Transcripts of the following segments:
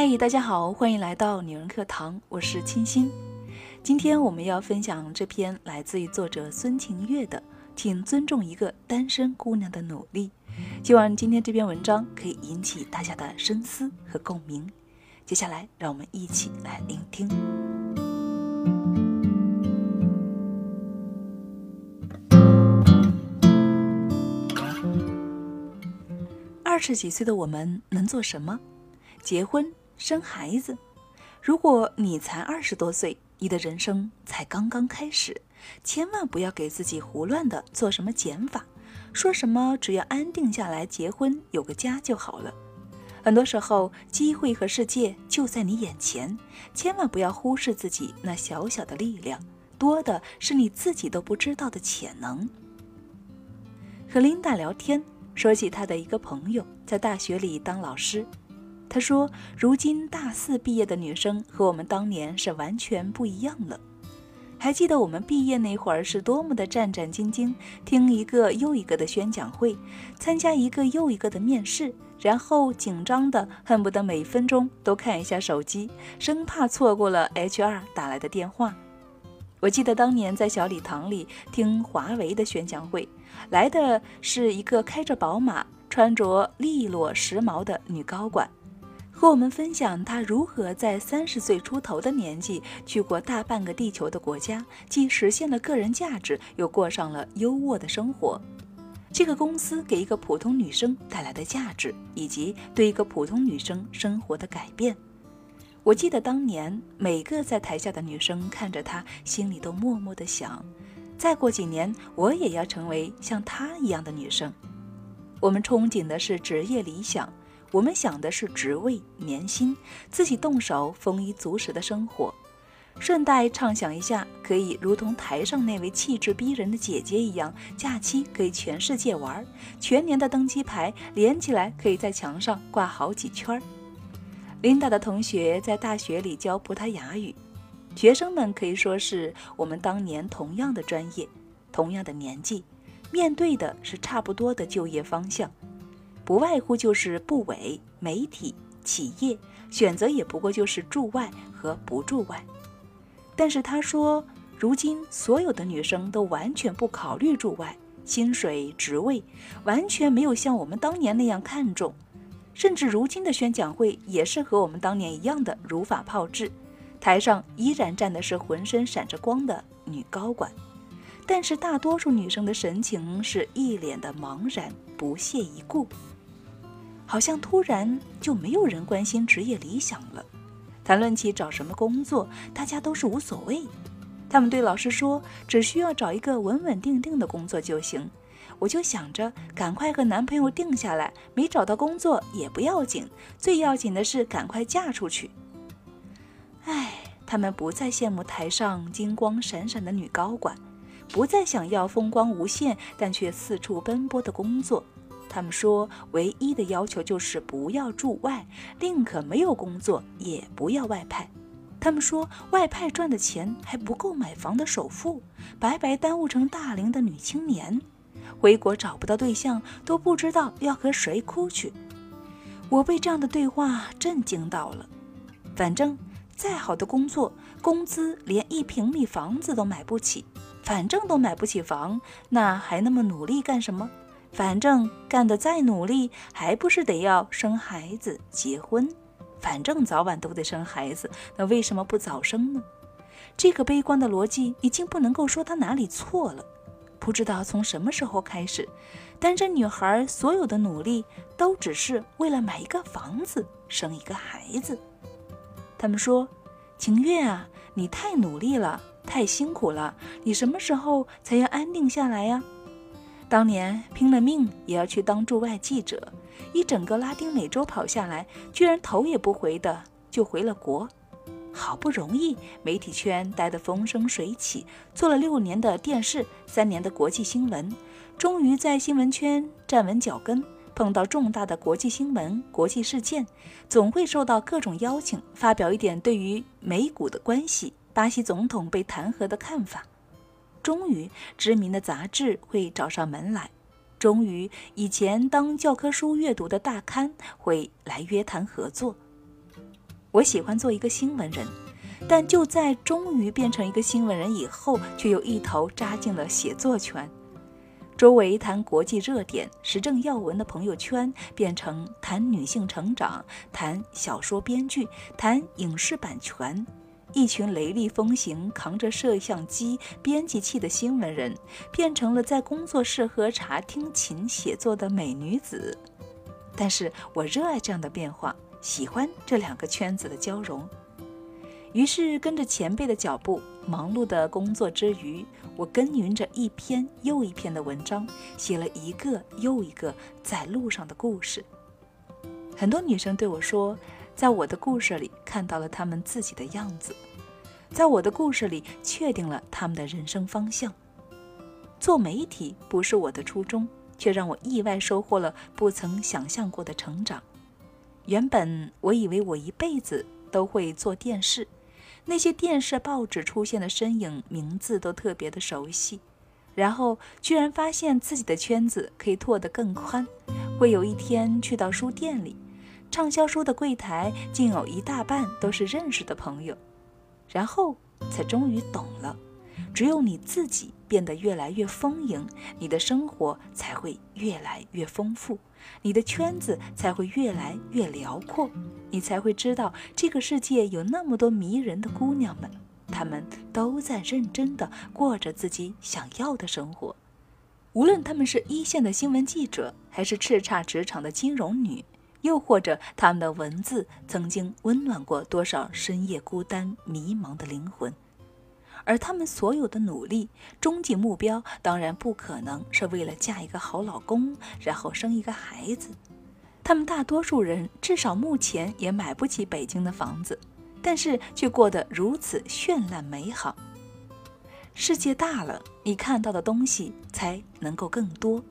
嗨，大家好，欢迎来到女人课堂，我是清新。今天我们要分享这篇来自于作者孙晴月的《请尊重一个单身姑娘的努力》。希望今天这篇文章可以引起大家的深思和共鸣。接下来，让我们一起来聆听。二十几岁的我们能做什么？结婚生孩子。如果你才二十多岁，你的人生才刚刚开始，千万不要给自己胡乱的做什么减法，说什么只要安定下来结婚有个家就好了。很多时候，机会和世界就在你眼前，千万不要忽视自己那小小的力量，多的是你自己都不知道的潜能。和琳达聊天。说起她的一个朋友，在大学里当老师，他说：“如今大四毕业的女生和我们当年是完全不一样了。还记得我们毕业那会儿是多么的战战兢兢，听一个又一个的宣讲会，参加一个又一个的面试，然后紧张的恨不得每分钟都看一下手机，生怕错过了 HR 打来的电话。”我记得当年在小礼堂里听华为的宣讲会，来的是一个开着宝马、穿着利落时髦的女高管，和我们分享她如何在三十岁出头的年纪去过大半个地球的国家，既实现了个人价值，又过上了优渥的生活。这个公司给一个普通女生带来的价值，以及对一个普通女生生活的改变。我记得当年每个在台下的女生看着他，心里都默默的想：再过几年，我也要成为像她一样的女生。我们憧憬的是职业理想，我们想的是职位、年薪，自己动手丰衣足食的生活。顺带畅想一下，可以如同台上那位气质逼人的姐姐一样，假期可以全世界玩，全年的登机牌连起来可以在墙上挂好几圈。琳达的同学在大学里教葡萄牙语，学生们可以说是我们当年同样的专业，同样的年纪，面对的是差不多的就业方向，不外乎就是部委、媒体、企业，选择也不过就是驻外和不驻外。但是他说，如今所有的女生都完全不考虑驻外，薪水、职位完全没有像我们当年那样看重。甚至如今的宣讲会也是和我们当年一样的如法炮制，台上依然站的是浑身闪着光的女高管，但是大多数女生的神情是一脸的茫然不屑一顾，好像突然就没有人关心职业理想了。谈论起找什么工作，大家都是无所谓，他们对老师说，只需要找一个稳稳定定的工作就行。我就想着赶快和男朋友定下来，没找到工作也不要紧，最要紧的是赶快嫁出去。唉，他们不再羡慕台上金光闪闪的女高管，不再想要风光无限但却四处奔波的工作。他们说，唯一的要求就是不要驻外，宁可没有工作也不要外派。他们说，外派赚的钱还不够买房的首付，白白耽误成大龄的女青年。回国找不到对象，都不知道要和谁哭去。我被这样的对话震惊到了。反正再好的工作，工资连一平米房子都买不起。反正都买不起房，那还那么努力干什么？反正干得再努力，还不是得要生孩子、结婚？反正早晚都得生孩子，那为什么不早生呢？这个悲观的逻辑，已经不能够说他哪里错了。不知道从什么时候开始，单身女孩所有的努力都只是为了买一个房子、生一个孩子。他们说：“晴月啊，你太努力了，太辛苦了，你什么时候才要安定下来呀？”当年拼了命也要去当驻外记者，一整个拉丁美洲跑下来，居然头也不回的就回了国。好不容易，媒体圈待得风生水起，做了六年的电视，三年的国际新闻，终于在新闻圈站稳脚跟。碰到重大的国际新闻、国际事件，总会受到各种邀请，发表一点对于美股的关系、巴西总统被弹劾的看法。终于，知名的杂志会找上门来，终于，以前当教科书阅读的大刊会来约谈合作。我喜欢做一个新闻人，但就在终于变成一个新闻人以后，却又一头扎进了写作圈。周围谈国际热点、时政要闻的朋友圈，变成谈女性成长、谈小说编剧、谈影视版权。一群雷厉风行、扛着摄像机、编辑器的新闻人，变成了在工作室喝茶、听琴、写作的美女子。但是我热爱这样的变化，喜欢这两个圈子的交融。于是跟着前辈的脚步，忙碌的工作之余。我耕耘着一篇又一篇的文章，写了一个又一个在路上的故事。很多女生对我说，在我的故事里看到了他们自己的样子，在我的故事里确定了他们的人生方向。做媒体不是我的初衷，却让我意外收获了不曾想象过的成长。原本我以为我一辈子都会做电视。那些电视、报纸出现的身影，名字都特别的熟悉，然后居然发现自己的圈子可以拓得更宽，会有一天去到书店里，畅销书的柜台竟有一大半都是认识的朋友，然后才终于懂了。只有你自己变得越来越丰盈，你的生活才会越来越丰富，你的圈子才会越来越辽阔，你才会知道这个世界有那么多迷人的姑娘们，她们都在认真的过着自己想要的生活。无论她们是一线的新闻记者，还是叱咤职场的金融女，又或者他们的文字曾经温暖过多少深夜孤单迷茫的灵魂。而他们所有的努力，终极目标当然不可能是为了嫁一个好老公，然后生一个孩子。他们大多数人至少目前也买不起北京的房子，但是却过得如此绚烂美好。世界大了，你看到的东西才能够更多。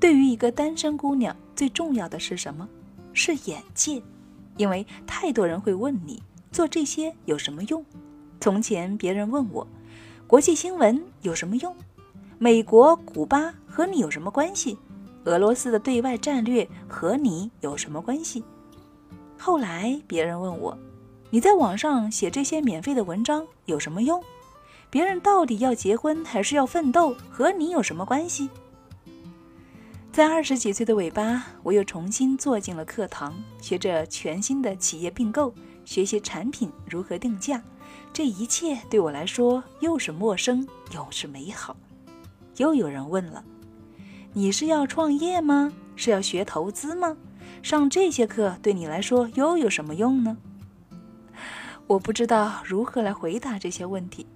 对于一个单身姑娘，最重要的是什么？是眼界，因为太多人会问你做这些有什么用。从前别人问我，国际新闻有什么用？美国、古巴和你有什么关系？俄罗斯的对外战略和你有什么关系？后来别人问我，你在网上写这些免费的文章有什么用？别人到底要结婚还是要奋斗，和你有什么关系？在二十几岁的尾巴，我又重新坐进了课堂，学着全新的企业并购，学习产品如何定价。这一切对我来说又是陌生又是美好。又有人问了：“你是要创业吗？是要学投资吗？上这些课对你来说又有什么用呢？”我不知道如何来回答这些问题，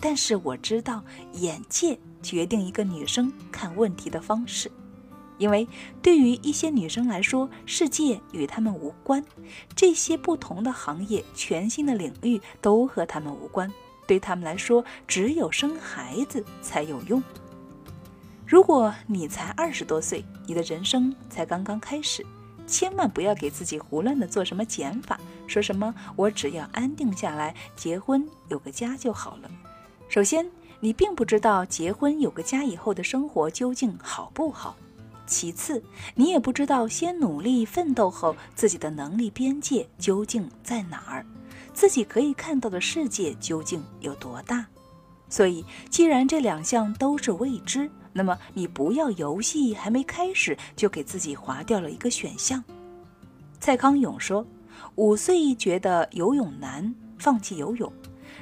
但是我知道眼界决定一个女生看问题的方式。因为对于一些女生来说，世界与她们无关，这些不同的行业、全新的领域都和她们无关。对她们来说，只有生孩子才有用。如果你才二十多岁，你的人生才刚刚开始，千万不要给自己胡乱的做什么减法，说什么我只要安定下来，结婚有个家就好了。首先，你并不知道结婚有个家以后的生活究竟好不好。其次，你也不知道先努力奋斗后自己的能力边界究竟在哪儿，自己可以看到的世界究竟有多大。所以，既然这两项都是未知，那么你不要游戏还没开始就给自己划掉了一个选项。蔡康永说：“五岁觉得游泳难，放弃游泳；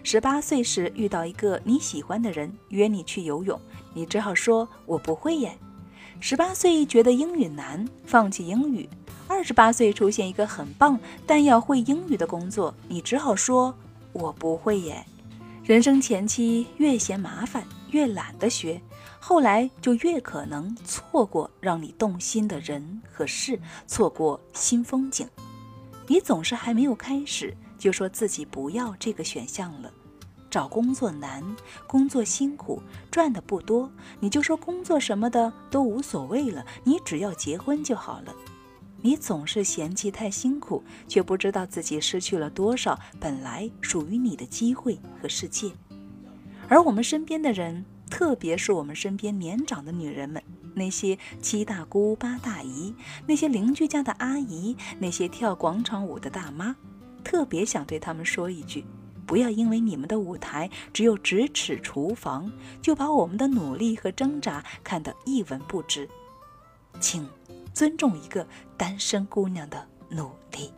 十八岁时遇到一个你喜欢的人约你去游泳，你只好说我不会耶。”十八岁觉得英语难，放弃英语；二十八岁出现一个很棒但要会英语的工作，你只好说：“我不会耶。”人生前期越嫌麻烦，越懒得学，后来就越可能错过让你动心的人和事，错过新风景。你总是还没有开始，就说自己不要这个选项了。找工作难，工作辛苦，赚的不多，你就说工作什么的都无所谓了，你只要结婚就好了。你总是嫌弃太辛苦，却不知道自己失去了多少本来属于你的机会和世界。而我们身边的人，特别是我们身边年长的女人们，那些七大姑八大姨，那些邻居家的阿姨，那些跳广场舞的大妈。特别想对他们说一句：不要因为你们的舞台只有咫尺厨房，就把我们的努力和挣扎看得一文不值。请尊重一个单身姑娘的努力。